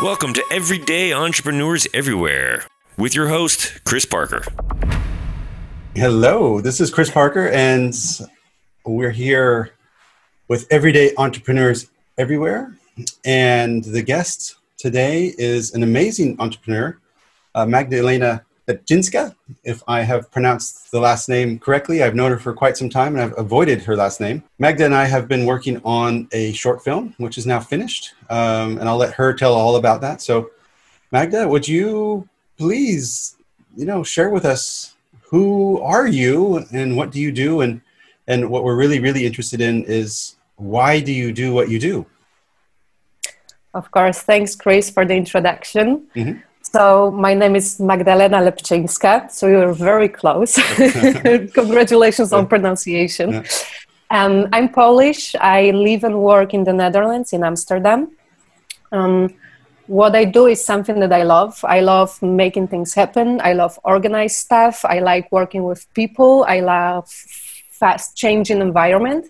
Welcome to Everyday Entrepreneurs Everywhere with your host, Chris Parker. Hello, this is Chris Parker, and we're here with Everyday Entrepreneurs Everywhere. And the guest today is an amazing entrepreneur, uh, Magdalena Petjinska. If I have pronounced the last name correctly, I've known her for quite some time and I've avoided her last name. Magda and I have been working on a short film, which is now finished, um, and I'll let her tell all about that. So, Magda, would you please, you know, share with us who are you and what do you do, and and what we're really really interested in is why do you do what you do? Of course, thanks, Chris, for the introduction. Mm-hmm. So my name is Magdalena Lepczyńska. So you're very close. Congratulations on pronunciation. Yeah. Um, I'm Polish. I live and work in the Netherlands, in Amsterdam. Um, what I do is something that I love. I love making things happen. I love organized stuff. I like working with people. I love fast changing environment.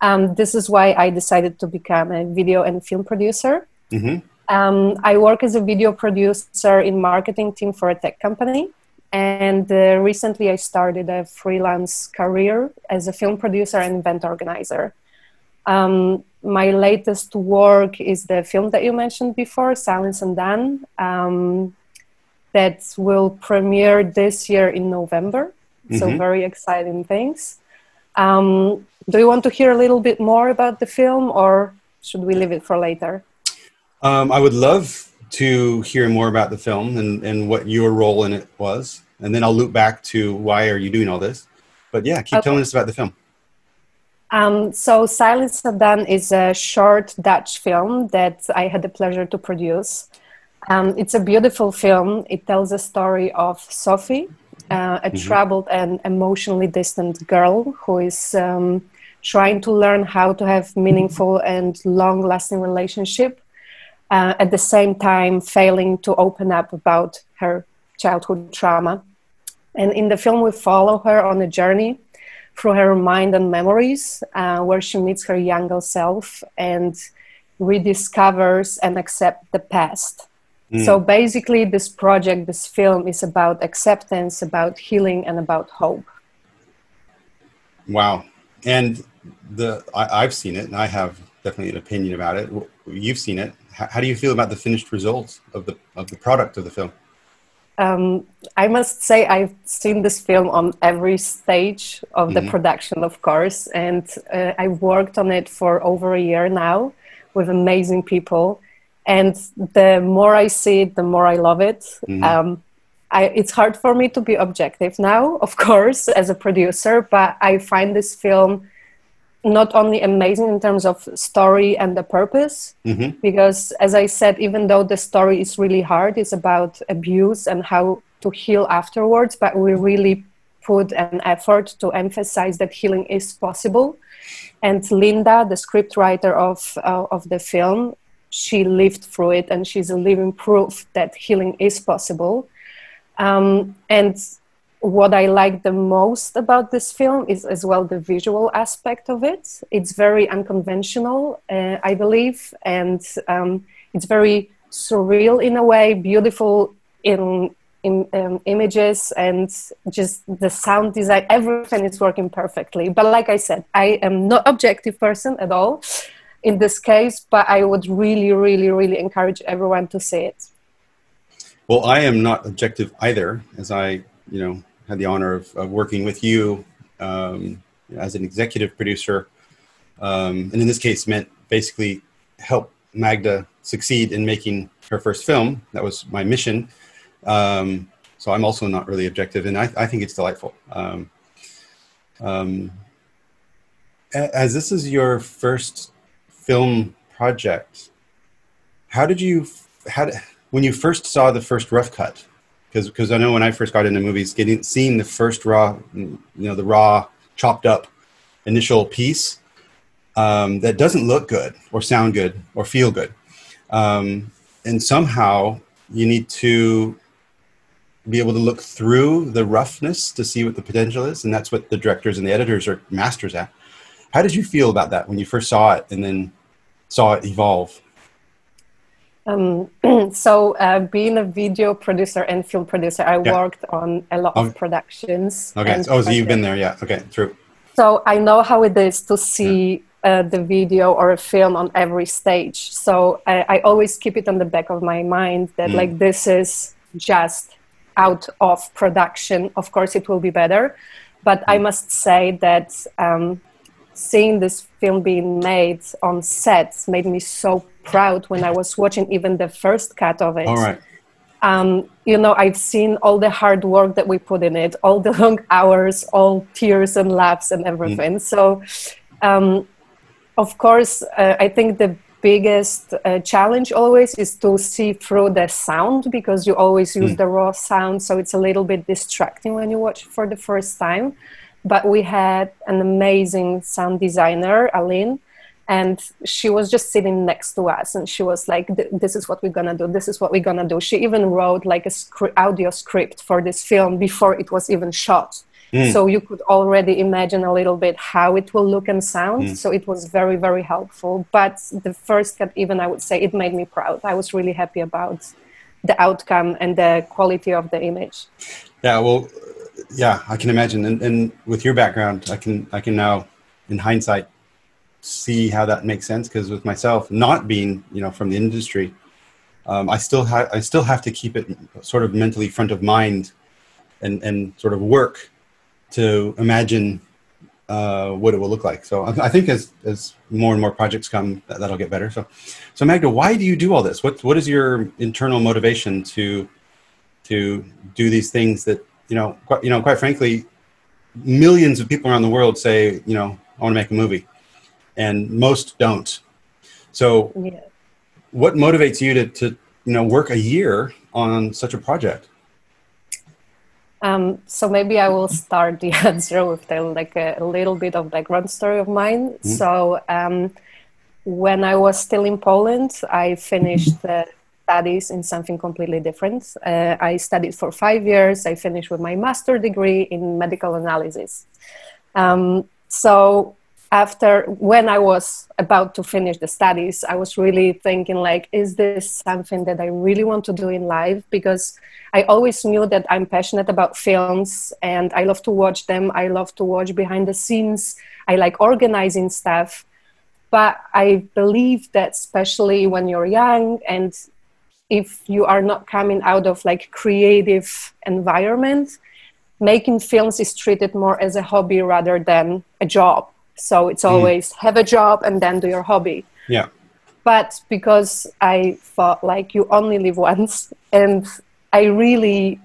Um, this is why I decided to become a video and film producer. Mm-hmm. Um, I work as a video producer in marketing team for a tech company. And uh, recently I started a freelance career as a film producer and event organizer. Um, my latest work is the film that you mentioned before, Silence Undone, um, that will premiere this year in November. Mm-hmm. So, very exciting things. Um, do you want to hear a little bit more about the film or should we leave it for later? Um, I would love to hear more about the film and, and what your role in it was. And then I'll loop back to why are you doing all this. But yeah, keep okay. telling us about the film. Um, so Silence Undone is a short Dutch film that I had the pleasure to produce. Um, it's a beautiful film. It tells a story of Sophie, uh, a mm-hmm. troubled and emotionally distant girl who is um, trying to learn how to have meaningful and long-lasting relationship uh, at the same time failing to open up about her childhood trauma. And in the film, we follow her on a journey through her mind and memories, uh, where she meets her younger self and rediscovers and accepts the past. Mm. So basically, this project, this film, is about acceptance, about healing, and about hope. Wow! And the I, have seen it, and I have definitely an opinion about it. You've seen it how, do you feel about the finished results of the of the product of the film? Um, I must say I've seen this film on every stage of the mm-hmm. production, of course, and uh, I worked on it for over a year now with amazing people. And the more I see it, the more I love it. Mm-hmm. Um, I, it's hard for me to be objective now, of course, as a producer, but I find this film not only amazing in terms of story and the purpose mm-hmm. because as i said even though the story is really hard it's about abuse and how to heal afterwards but we really put an effort to emphasize that healing is possible and linda the scriptwriter of uh, of the film she lived through it and she's a living proof that healing is possible um, and what I like the most about this film is as well the visual aspect of it. It's very unconventional, uh, I believe, and um, it's very surreal in a way, beautiful in in um, images and just the sound design. Everything is working perfectly. But like I said, I am not objective person at all in this case. But I would really, really, really encourage everyone to see it. Well, I am not objective either, as I you know had the honor of, of working with you um, as an executive producer, um, and in this case meant basically help Magda succeed in making her first film. That was my mission. Um, so I'm also not really objective, and I, I think it's delightful. Um, um, as this is your first film project, how did you, how when you first saw the first rough cut? Because because I know when I first got into movies, getting seeing the first raw, you know, the raw chopped up initial piece um, that doesn't look good or sound good or feel good, um, and somehow you need to be able to look through the roughness to see what the potential is, and that's what the directors and the editors are masters at. How did you feel about that when you first saw it and then saw it evolve? Um, so, uh, being a video producer and film producer, I yeah. worked on a lot of productions. Okay. Oh, so you've been there, yeah. Okay, true. So I know how it is to see yeah. uh, the video or a film on every stage. So I, I, always keep it on the back of my mind that mm. like this is just out of production. Of course, it will be better, but mm. I must say that um, seeing this film being made on sets made me so proud when I was watching even the first cut of it. All right. Um, you know, I've seen all the hard work that we put in it, all the long hours, all tears and laughs and everything. Mm. So, um, of course, uh, I think the biggest uh, challenge always is to see through the sound because you always use mm. the raw sound, so it's a little bit distracting when you watch for the first time but we had an amazing sound designer, Aline, and she was just sitting next to us and she was like this is what we're gonna do this is what we're gonna do. She even wrote like a sc- audio script for this film before it was even shot. Mm. so you could already imagine a little bit how it will look and sound. Mm. so it was very very helpful. But the first cut even i would say it made me proud. I was really happy about the outcome and the quality of the image. Yeah well yeah, I can imagine. And, and with your background, I can I can now, in hindsight, see how that makes sense. Because with myself, not being you know from the industry, um, I still have I still have to keep it sort of mentally front of mind, and and sort of work to imagine uh, what it will look like. So I, I, think as as more and more projects come, that, that'll get better. So, so Magda, why do you do all this? What what is your internal motivation to to do these things that you know, quite, you know, quite frankly, millions of people around the world say, you know, I want to make a movie, and most don't. So, yeah. what motivates you to, to, you know, work a year on such a project? Um, so maybe I will start the answer with the, like a, a, little bit of background story of mine. Mm-hmm. So um, when I was still in Poland, I finished the studies in something completely different. Uh, I studied for five years. I finished with my master degree in medical analysis. Um, so after when I was about to finish the studies, I was really thinking like, is this something that I really want to do in life? Because I always knew that I'm passionate about films and I love to watch them. I love to watch behind the scenes. I like organizing stuff. But I believe that especially when you're young and if you are not coming out of like creative environment making films is treated more as a hobby rather than a job so it's mm. always mm. have a job and then do your hobby yeah but because i thought like you only live once and i really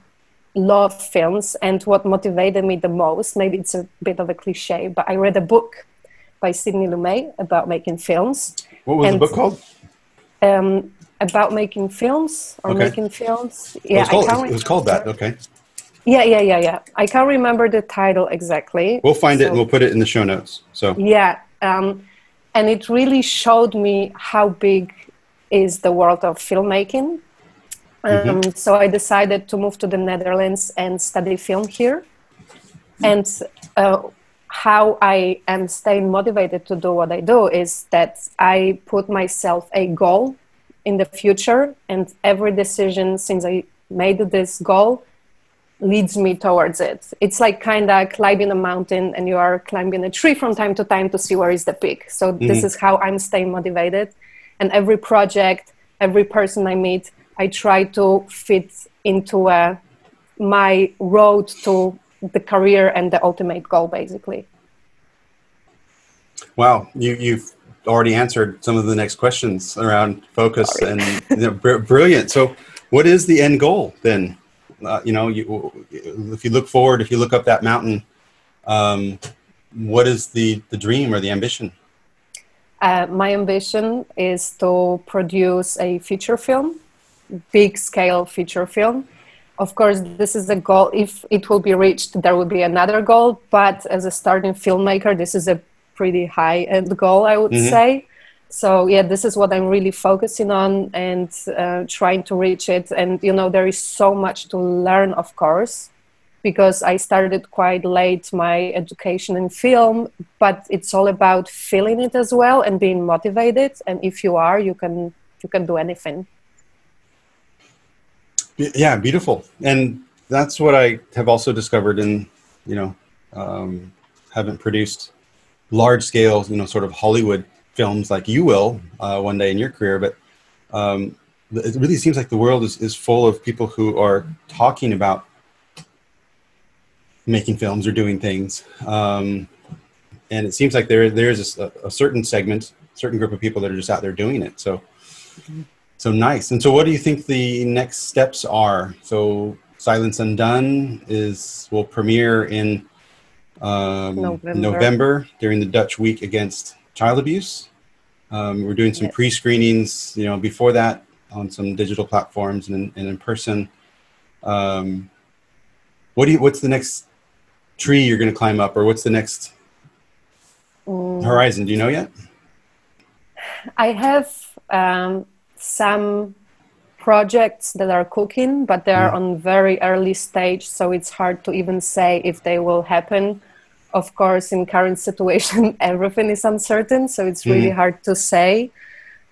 love films and what motivated me the most maybe it's a bit of a cliche but i read a book by sidney lumet about making films what was and, the book called um, about making films or okay. making films. Yeah, it was, called, it was called that. Okay. Yeah, yeah, yeah, yeah. I can't remember the title exactly. We'll find so, it and we'll put it in the show notes. So yeah, um, and it really showed me how big is the world of filmmaking. Um, mm-hmm. So I decided to move to the Netherlands and study film here. And uh, how I am staying motivated to do what I do is that I put myself a goal in the future and every decision since i made this goal leads me towards it. It's like kind of climbing a mountain and you are climbing a tree from time to time to see where is the peak. So mm-hmm. this is how i'm staying motivated. And every project every person i meet i try to fit into a, uh, my road to the career and the ultimate goal basically. Wow. You, you've already answered some of the next questions around focus Sorry. and you know, br- brilliant. So, what is the end goal then? Uh, you know, you, if you look forward, if you look up that mountain, um, what is the the dream or the ambition? Uh, my ambition is to produce a feature film, big scale feature film. Of course, this is a goal. If it will be reached, there will be another goal. But as a starting filmmaker, this is a pretty high end goal, I would mm-hmm. say. So yeah, this is what I'm really focusing on and uh, trying to reach it. And you know, there is so much to learn, of course, because I started quite late my education in film. But it's all about feeling it as well and being motivated. And if you are, you can you can do anything. Yeah, beautiful. And that's what I have also discovered in, you know, um, haven't produced large scale, you know, sort of Hollywood films like you will uh, one day in your career, but um, it really seems like the world is, is full of people who are talking about making films or doing things. Um, and it seems like there there is a, a, certain segment, certain group of people that are just out there doing it. So, so nice. And so, what do you think the next steps are? So, Silence Undone is will premiere in um, November. November. during the Dutch Week Against Child Abuse. Um, we're doing some yes. pre-screenings, you know, before that on some digital platforms and in, and in person. Um, what do you? What's the next tree you're going to climb up, or what's the next mm. horizon? Do you know yet? I have um, some projects that are cooking, but they are mm. on very early stage, so it's hard to even say if they will happen. Of course, in current situation, everything is uncertain, so it's really mm. hard to say.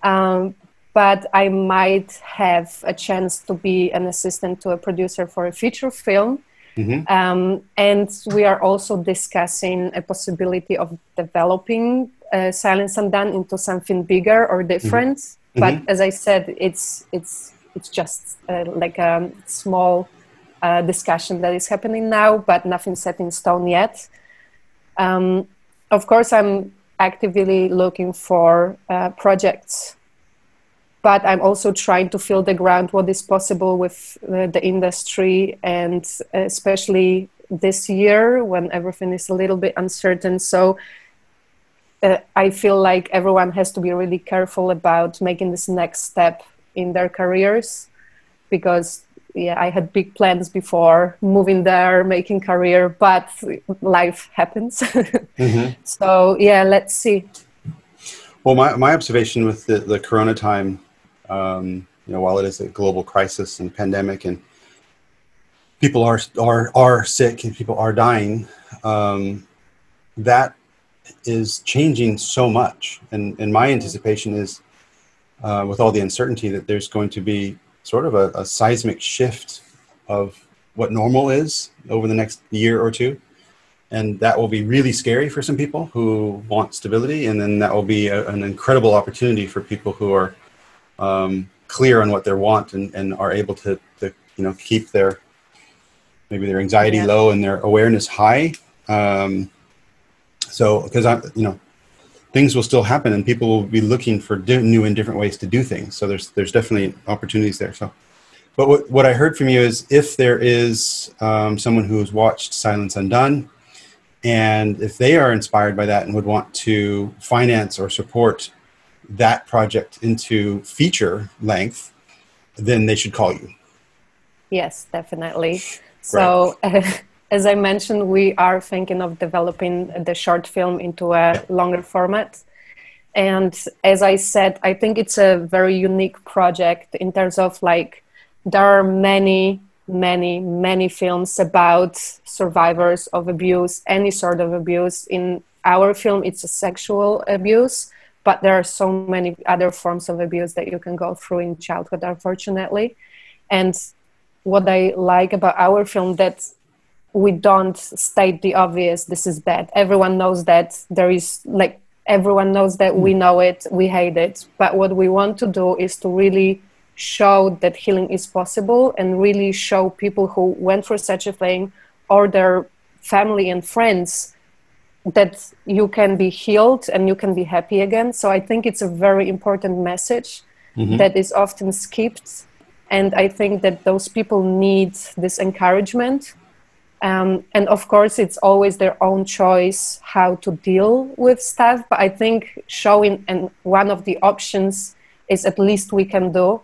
Um, but I might have a chance to be an assistant to a producer for a feature film Mm-hmm. Um, and we are also discussing a possibility of developing uh, Silence Undone into something bigger or different. Mm-hmm. But mm-hmm. as I said, it's it's it's just uh, like a small uh, discussion that is happening now, but nothing set in stone yet. Um, of course, I'm actively looking for uh, projects but I'm also trying to feel the ground what is possible with uh, the industry and especially this year when everything is a little bit uncertain. So uh, I feel like everyone has to be really careful about making this next step in their careers because yeah, I had big plans before moving there, making career, but life happens. mm-hmm. So yeah, let's see. Well, my, my observation with the, the Corona time um, you know, while it is a global crisis and pandemic, and people are are are sick and people are dying, um, that is changing so much. And and my anticipation is, uh, with all the uncertainty, that there's going to be sort of a, a seismic shift of what normal is over the next year or two and that will be really scary for some people who want stability and then that will be a, an incredible opportunity for people who are um, clear on what they want and, and are able to, to, you know, keep their, maybe their anxiety yeah. low and their awareness high. Um, so, because i'm you know, things will still happen and people will be looking for new and different ways to do things. So there's, there's definitely opportunities there. So, but what, what I heard from you is if there is um, someone who has watched Silence Undone, and if they are inspired by that and would want to finance or support that project into feature length, then they should call you. Yes, definitely. So, uh, as I mentioned, we are thinking of developing the short film into a longer format. And as I said, I think it's a very unique project in terms of like, there are many, many, many films about survivors of abuse, any sort of abuse. In our film, it's a sexual abuse but there are so many other forms of abuse that you can go through in childhood unfortunately and what i like about our film that we don't state the obvious this is bad everyone knows that there is like everyone knows that we know it we hate it but what we want to do is to really show that healing is possible and really show people who went through such a thing or their family and friends that you can be healed and you can be happy again. So I think it's a very important message mm-hmm. that is often skipped. And I think that those people need this encouragement. Um, and of course, it's always their own choice how to deal with stuff. But I think showing and one of the options is at least we can do.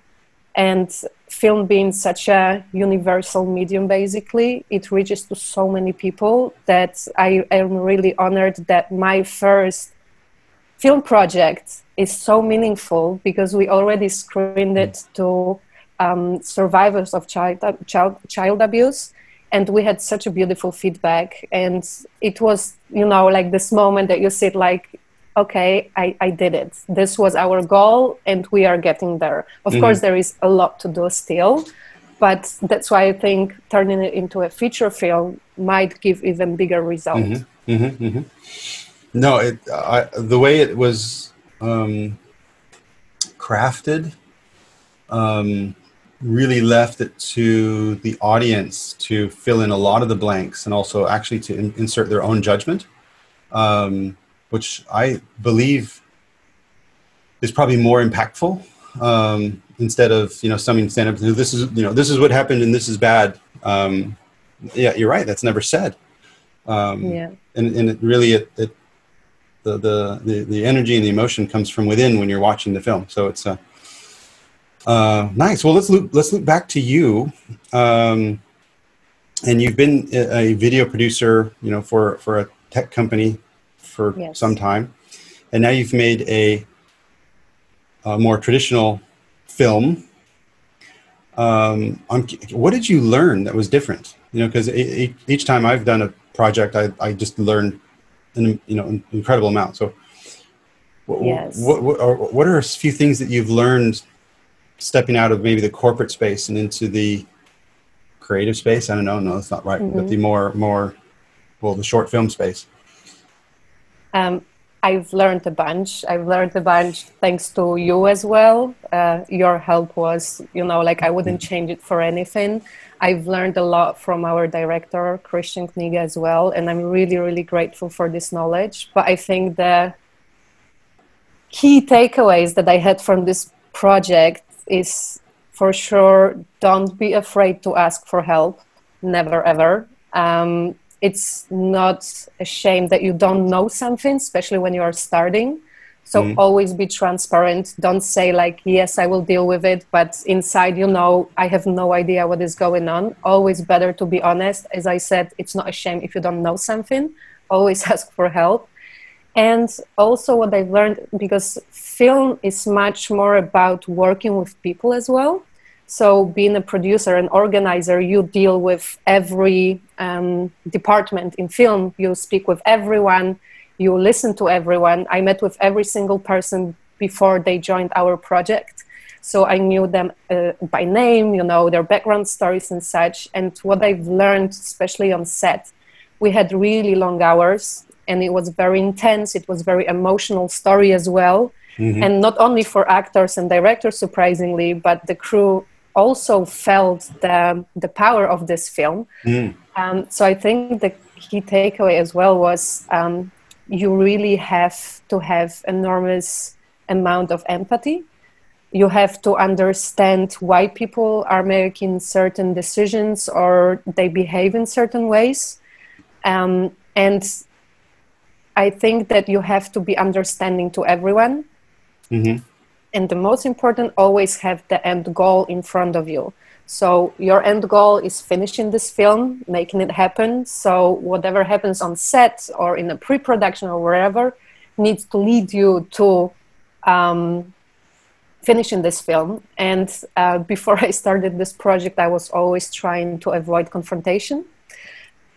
And film being such a universal medium basically it reaches to so many people that i am really honored that my first film project is so meaningful because we already screened it to um, survivors of child, child, child abuse and we had such a beautiful feedback and it was you know like this moment that you sit like okay, I, I did it. This was our goal, and we are getting there. Of mm-hmm. course, there is a lot to do still, but that's why I think turning it into a feature film might give even bigger result. Mm-hmm, mm-hmm, mm-hmm. No, it, I, the way it was um, crafted um, really left it to the audience to fill in a lot of the blanks and also actually to in, insert their own judgment, um, which I believe is probably more impactful um, instead of you know something stand up and this is you know this is what happened and this is bad. Um, yeah, you're right. That's never said. Um, yeah. And and it really it, it the, the the the energy and the emotion comes from within when you're watching the film. So it's a uh, nice. Well, let's look. Let's look back to you. Um, and you've been a video producer, you know, for for a tech company for yes. some time, and now you've made a, a more traditional film. Um, what did you learn that was different? You know, because each time I've done a project, I, I just learned an you know an incredible amount. So, yes. what, what, are, what are a few things that you've learned stepping out of maybe the corporate space and into the creative space. I don't know. No, that's not right. Mm-hmm. But the more, more, well, the short film space. Um, I've learned a bunch. I've learned a bunch thanks to you as well. Uh, your help was, you know, like I wouldn't mm-hmm. change it for anything. I've learned a lot from our director, Christian Kniga, as well. And I'm really, really grateful for this knowledge. But I think the key takeaways that I had from this project is for sure don't be afraid to ask for help. Never ever. Um, it's not a shame that you don't know something especially when you are starting. So mm. always be transparent. Don't say like yes i will deal with it but inside you know i have no idea what is going on. Always better to be honest. As i said it's not a shame if you don't know something. Always ask for help and also what i've learned because film is much more about working with people as well. So, being a producer and organizer, you deal with every um, department in film. You speak with everyone, you listen to everyone. I met with every single person before they joined our project. So, I knew them uh, by name, you know, their background stories and such. And what I've learned, especially on set, we had really long hours and it was very intense. It was very emotional story as well mm-hmm. and not only for actors and directors surprisingly but the crew also felt the the power of this film mm. um, so i think the key takeaway as well was um, you really have to have enormous amount of empathy you have to understand why people are making certain decisions or they behave in certain ways um, and i think that you have to be understanding to everyone Mm-hmm. And the most important, always have the end goal in front of you. So your end goal is finishing this film, making it happen. So whatever happens on set or in a pre-production or wherever needs to lead you to um, finishing this film. And uh, before I started this project, I was always trying to avoid confrontation.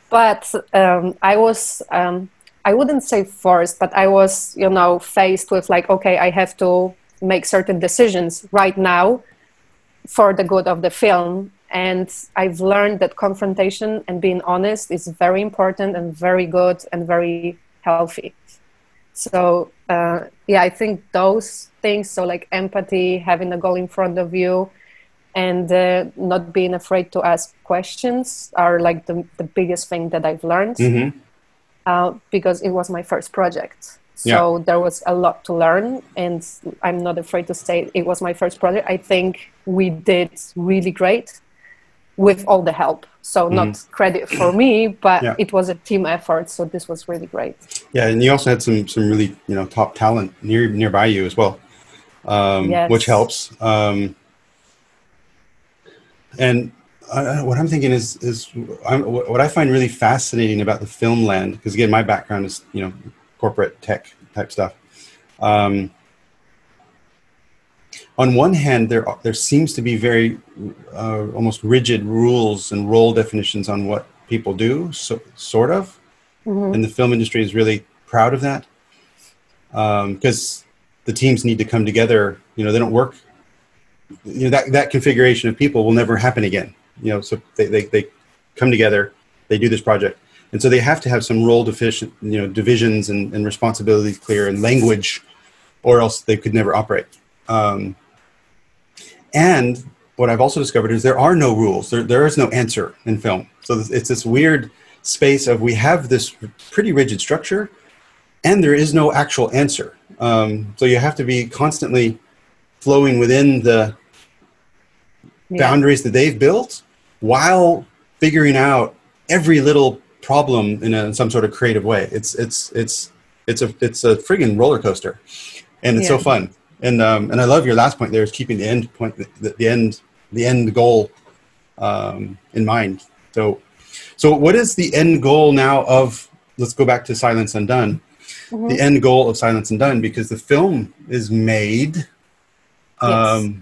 But um, I was um, I wouldn't say forced, but I was, you know, faced with like, okay, I have to make certain decisions right now for the good of the film. And I've learned that confrontation and being honest is very important and very good and very healthy. So, uh, yeah, I think those things, so like empathy, having a goal in front of you, and uh, not being afraid to ask questions are like the, the biggest thing that I've learned. Mm-hmm uh, because it was my first project. So yeah. there was a lot to learn, and I'm not afraid to say it was my first project. I think we did really great with all the help. So mm. not credit for me, but yeah. it was a team effort. So this was really great. Yeah, and you also had some some really you know top talent near nearby you as well, um, yes. which helps. Um, and uh, what I'm thinking is is I'm, what I find really fascinating about the film land because again my background is you know corporate tech type stuff. Um, on one hand, there there seems to be very uh, almost rigid rules and role definitions on what people do, so, sort of, mm-hmm. and the film industry is really proud of that because um, the teams need to come together. You know, they don't work you know that that configuration of people will never happen again. You know, so they they, they come together, they do this project, and so they have to have some role deficient, you know, divisions and, and responsibilities clear and language, or else they could never operate. Um, and what I've also discovered is there are no rules. There, there is no answer in film. So it's this weird space of we have this pretty rigid structure, and there is no actual answer. Um, so you have to be constantly flowing within the yeah. boundaries that they've built while figuring out every little problem in, a, in, some sort of creative way. It's it's it's it's a it's a friggin' roller coaster, and it's yeah. so fun. And um, and I love your last point there is keeping the end point the, the end the end goal um, in mind. So, so what is the end goal now of? Let's go back to Silence Undone. Mm-hmm. The end goal of Silence Undone, because the film is made, um,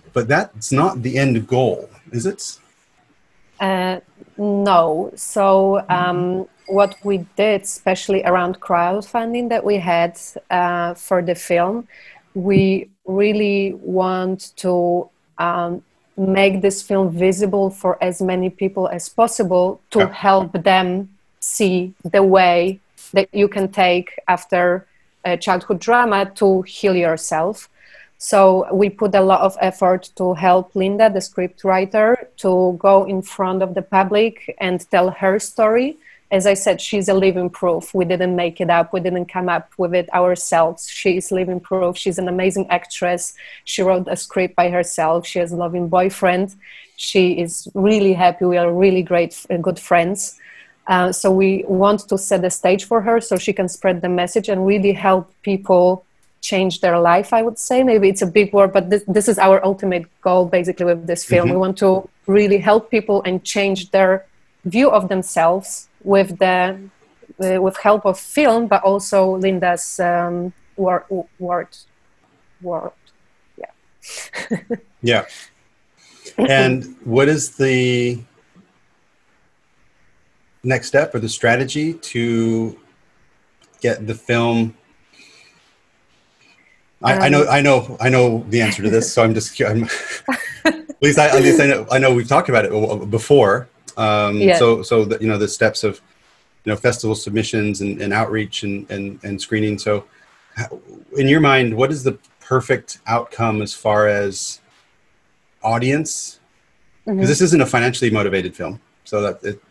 yes. but that's not the end goal, is it? Uh, no. So um, what we did, especially around crowdfunding that we had uh, for the film, we really want to um, make this film visible for as many people as possible to yeah. help them see the way that you can take after a childhood drama to heal yourself. So we put a lot of effort to help Linda, the script writer, to go in front of the public and tell her story as I said, she's a living proof. We didn't make it up. We didn't come up with it ourselves. She's living proof. She's an amazing actress. She wrote a script by herself. She has a loving boyfriend. She is really happy. We are really great, uh, good friends. Uh, so we want to set the stage for her so she can spread the message and really help people change their life i would say maybe it's a big word but this, this is our ultimate goal basically with this film mm-hmm. we want to really help people and change their view of themselves with the uh, with help of film, but also Linda's um, word word word. Yeah. yeah. And what is the next step or the strategy to get the film? I, um, I, know, I know, I know the answer to this. So I'm just, I'm, at least I, at least I know, I know we've talked about it before. Um, yeah. So, so the, you know, the steps of, you know, festival submissions and, and outreach and, and, and screening. So, in your mind, what is the perfect outcome as far as audience? Because mm-hmm. this isn't a financially motivated film, so that it,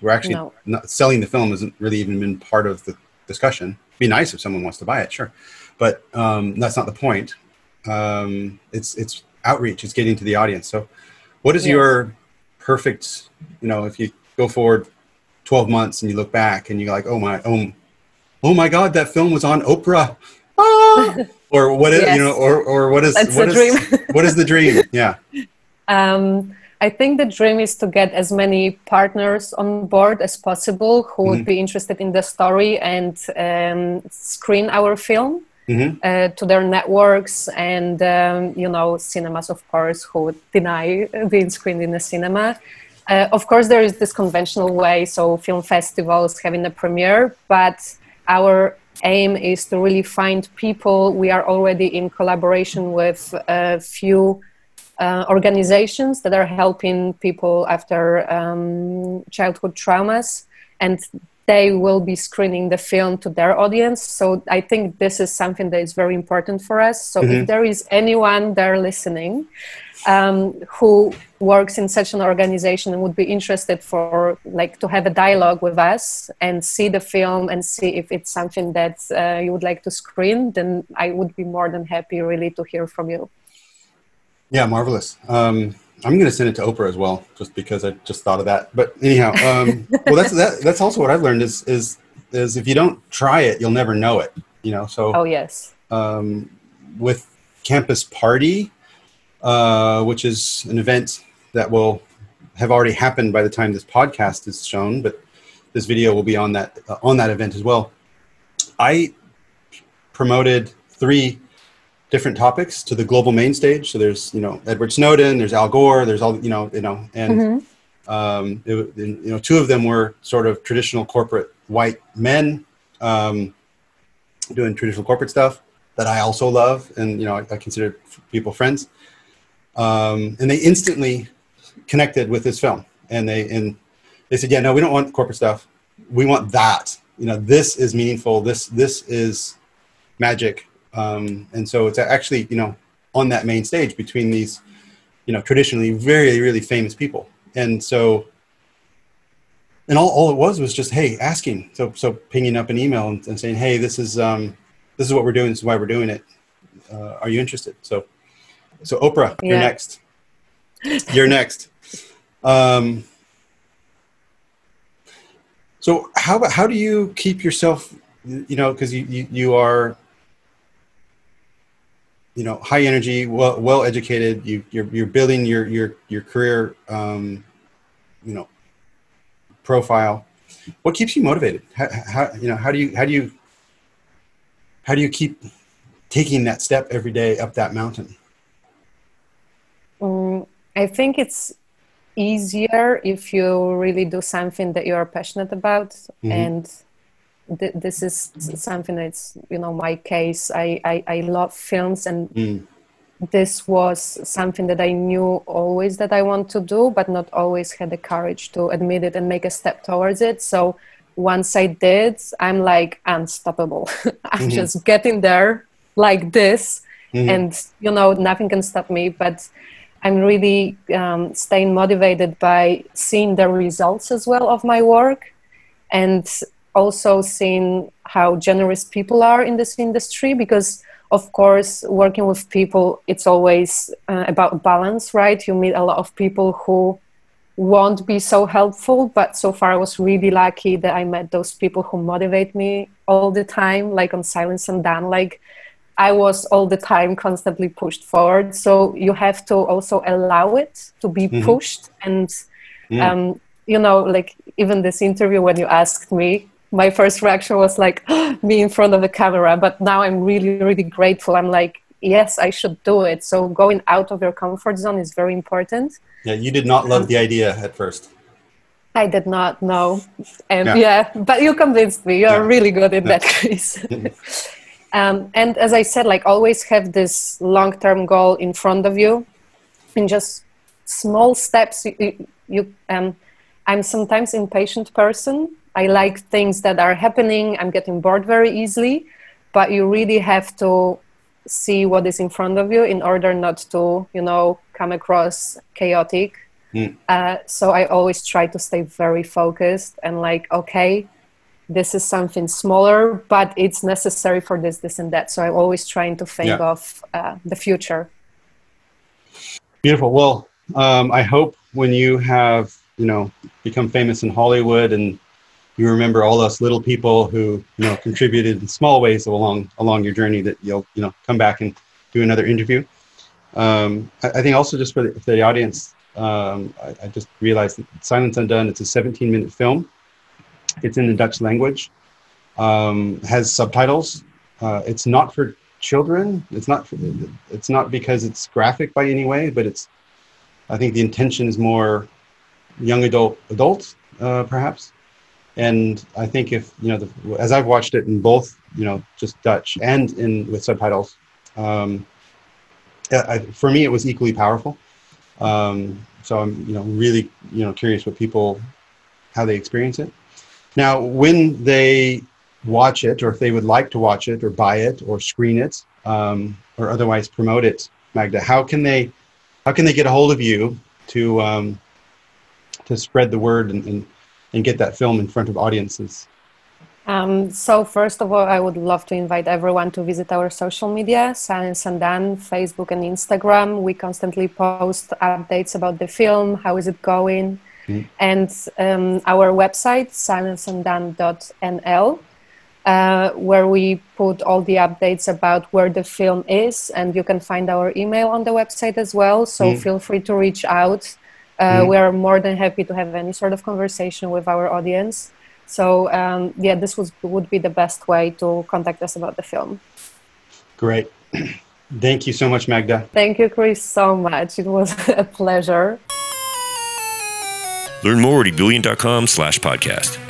we're actually no. not selling the film isn't really even been part of the discussion. It'd be nice if someone wants to buy it, sure, but um, that's not the point. Um, it's it's outreach. It's getting to the audience. So, what is yes. your perfect, you know, if you go forward 12 months and you look back and you're like, oh my, oh, oh my God, that film was on Oprah. Ah! or what is, yes. you know, or, or what is, That's what, is dream. what is the dream? Yeah. Um, I think the dream is to get as many partners on board as possible who would mm-hmm. be interested in the story and um, screen our film mm-hmm. uh, to their networks and um, you know cinemas of course who deny being screened in a cinema uh, of course there is this conventional way so film festivals having a premiere but our aim is to really find people we are already in collaboration with a few uh, organizations that are helping people after um, childhood traumas and they will be screening the film to their audience. So I think this is something that is very important for us. So mm-hmm. if there is anyone there listening um, who works in such an organization and would be interested for like to have a dialogue with us and see the film and see if it's something that uh, you would like to screen, then I would be more than happy really to hear from you. Yeah, marvelous. Um, I'm going to send it to Oprah as well, just because I just thought of that. But anyhow, um, well, that's that, that's also what I've learned is is is if you don't try it, you'll never know it. You know, so oh yes, um, with Campus Party, uh, which is an event that will have already happened by the time this podcast is shown, but this video will be on that uh, on that event as well. I promoted three different topics to the global main stage. So there's you know Edward Snowden, there's Al Gore, there's all you know you know, and mm-hmm. um, it, you know two of them were sort of traditional corporate white men um, doing traditional corporate stuff that I also love, and you know I, I consider people friends. um, and they instantly connected with this film, and they and they said, "Yeah, no, we don't want corporate stuff. We want that. You know, this is meaningful. This this is magic." Um, and so it's actually you know on that main stage between these you know traditionally very really famous people, and so and all, all it was was just hey asking. So so pinging up an email and, and saying hey this is um, this is what we're doing this is why we're doing it. Uh, are you interested? So so oprah yeah. you're next. You're next. Um, so how how do you keep yourself you know because you, you you are you know high energy well well educated you you're, you're building your your your career um, you know profile. What keeps you motivated? How, how, you know how do you how do you how do you keep taking that step every day up that mountain? Um, I think it's easier if you really do something that you're passionate about mm-hmm. and th- this is something that's you know my case i i, I love films and mm this was something that I knew always that I want to do, but not always had the courage to admit it and make a step towards it. So once I did, I'm like unstoppable. I'm mm-hmm. just getting there like this, mm-hmm. and you know, nothing can stop me. But I'm really um, staying motivated by seeing the results as well of my work and also seen how generous people are in this industry because of course working with people it's always uh, about balance right you meet a lot of people who won't be so helpful but so far i was really lucky that i met those people who motivate me all the time like on silence undone like i was all the time constantly pushed forward so you have to also allow it to be mm-hmm. pushed and yeah. um, you know like even this interview when you asked me my first reaction was like me in front of the camera but now i'm really really grateful. I'm like yes i should do it. So going out of your comfort zone is very important. Yeah you did not love the idea at first. I did not know and yeah, yeah but you convinced me. You're really good in that case. Um, and as i said like always have this long-term goal in front of you. And just small steps you, you um, i'm sometimes impatient person I like things that are happening. I'm getting bored very easily, but you really have to see what is in front of you in order not to, you know, come across chaotic. Mm. Uh, so I always try to stay very focused and like, okay, this is something smaller, but it's necessary for this, this, and that. So I'm always trying to think yeah. of uh, the future. Beautiful. Well, um, I hope when you have, you know, become famous in Hollywood and you remember all us little people who you know contributed in small ways along along your journey that you'll you know come back and do another interview. Um, I, I, think also just for the, for the audience, um, I, I, just realized Silence Undone. It's a 17 minute film. It's in the Dutch language. Um, has subtitles. Uh, it's not for children. It's not. For, it's not because it's graphic by any way, but it's. I think the intention is more young adult adults, uh, perhaps and I think if you know, the, as I've watched it in both, you know, just Dutch and in with subtitles, um, I, for me it was equally powerful. Um, so I'm you know really you know curious what people how they experience it. Now, when they watch it, or if they would like to watch it, or buy it, or screen it, um, or otherwise promote it, Magda, how can they how can they get a hold of you to um, to spread the word and, and and get that film in front of audiences? Um, so first of all, I would love to invite everyone to visit our social media, Silence Undone, Facebook and Instagram. We constantly post updates about the film, how is it going, mm. and um, our website, silenceundone.nl, uh, where we put all the updates about where the film is, and you can find our email on the website as well. So mm. feel free to reach out uh, mm. We are more than happy to have any sort of conversation with our audience. So um, yeah, this was would be the best way to contact us about the film. Great. Thank you so much, Magda. Thank you, Chris, so much. It was a pleasure. Learn more at ebullient.com slash podcast.